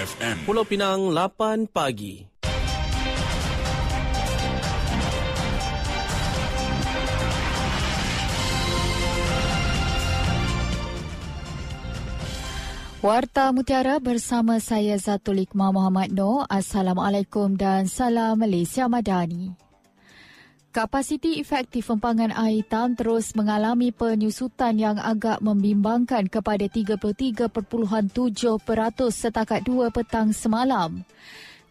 FM. Pulau Pinang 8 pagi. Warta Mutiara bersama saya Zatul Iqmah Muhammad Noor. Assalamualaikum dan salam Malaysia Madani. Kapasiti efektif pempangan air hitam terus mengalami penyusutan yang agak membimbangkan kepada 33.7% setakat 2 petang semalam.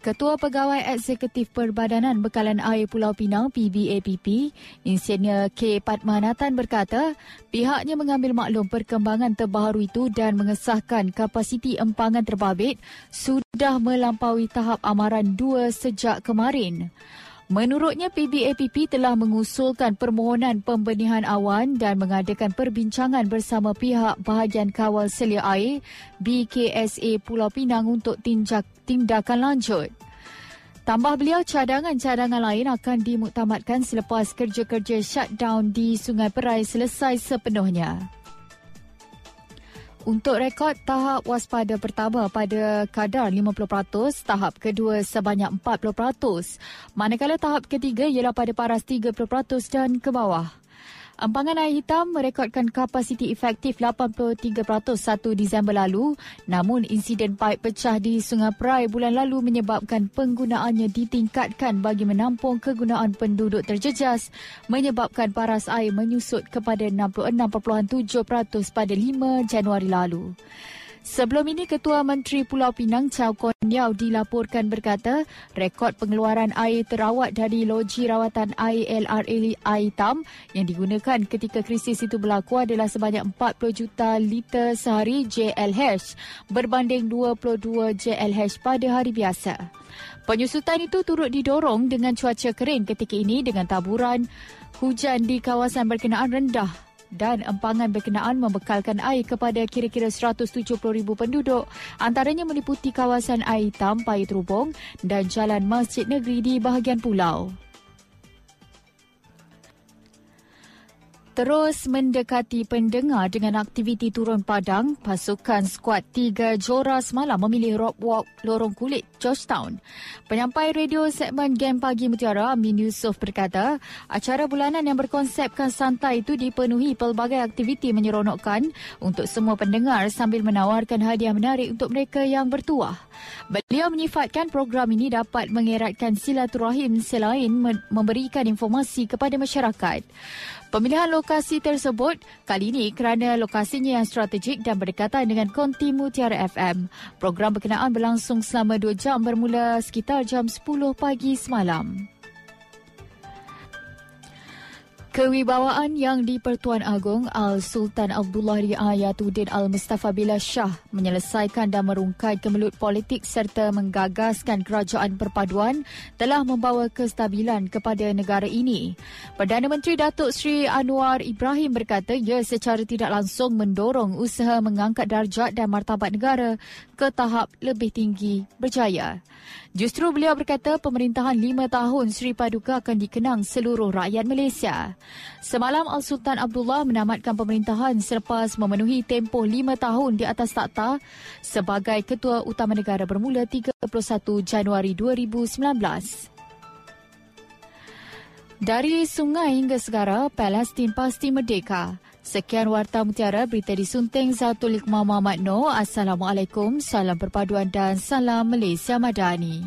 Ketua Pegawai Eksekutif Perbadanan Bekalan Air Pulau Pinang PBAPP, Insinyur K. Padmanatan berkata, pihaknya mengambil maklum perkembangan terbaru itu dan mengesahkan kapasiti empangan terbabit sudah melampaui tahap amaran 2 sejak kemarin. Menurutnya, PBAPP telah mengusulkan permohonan pembenihan awan dan mengadakan perbincangan bersama pihak bahagian kawal selia air BKSA Pulau Pinang untuk tinjak, tindakan lanjut. Tambah beliau, cadangan-cadangan lain akan dimuktamadkan selepas kerja-kerja shutdown di Sungai Perai selesai sepenuhnya. Untuk rekod tahap waspada pertama pada kadar 50%, tahap kedua sebanyak 40%, manakala tahap ketiga ialah pada paras 30% dan ke bawah. Empangan air hitam merekodkan kapasiti efektif 83% 1 Disember lalu, namun insiden paip pecah di Sungai Perai bulan lalu menyebabkan penggunaannya ditingkatkan bagi menampung kegunaan penduduk terjejas, menyebabkan paras air menyusut kepada 66.7% pada 5 Januari lalu. Sebelum ini, Ketua Menteri Pulau Pinang Chow Kon Yao dilaporkan berkata rekod pengeluaran air terawat dari loji rawatan air LRA air hitam yang digunakan ketika krisis itu berlaku adalah sebanyak 40 juta liter sehari JLH berbanding 22 JLH pada hari biasa. Penyusutan itu turut didorong dengan cuaca kering ketika ini dengan taburan hujan di kawasan berkenaan rendah dan empangan berkenaan membekalkan air kepada kira-kira 170,000 penduduk antaranya meliputi kawasan air hitam Paya Terubong dan Jalan Masjid Negeri di bahagian pulau. Terus mendekati pendengar dengan aktiviti turun padang, pasukan skuad 3 Jora semalam memilih rock walk lorong kulit Georgetown. Penyampai radio segmen Game Pagi Mutiara Amin Yusof berkata, acara bulanan yang berkonsepkan santai itu dipenuhi pelbagai aktiviti menyeronokkan untuk semua pendengar sambil menawarkan hadiah menarik untuk mereka yang bertuah. Beliau menyifatkan program ini dapat mengeratkan silaturahim selain memberikan informasi kepada masyarakat. Pemilihan lokasi tersebut kali ini kerana lokasinya yang strategik dan berdekatan dengan Konti Mutiara FM. Program berkenaan berlangsung selama 2 jam bermula sekitar jam 10 pagi semalam. Kewibawaan yang di-Pertuan Agong Al-Sultan Abdullah Riayatuddin Al-Mustafa Billah Shah menyelesaikan dan merungkai kemelut politik serta menggagaskan kerajaan perpaduan telah membawa kestabilan kepada negara ini. Perdana Menteri Datuk Seri Anwar Ibrahim berkata ia secara tidak langsung mendorong usaha mengangkat darjat dan martabat negara ke tahap lebih tinggi berjaya. Justru beliau berkata pemerintahan lima tahun Seri Paduka akan dikenang seluruh rakyat Malaysia. Semalam Al-Sultan Abdullah menamatkan pemerintahan selepas memenuhi tempoh lima tahun di atas takhta sebagai Ketua Utama Negara bermula 31 Januari 2019. Dari sungai hingga segara, Palestin pasti merdeka. Sekian Warta Mutiara, berita disunting Zatul Iqmah Muhammad Noor. Assalamualaikum, salam perpaduan dan salam Malaysia Madani.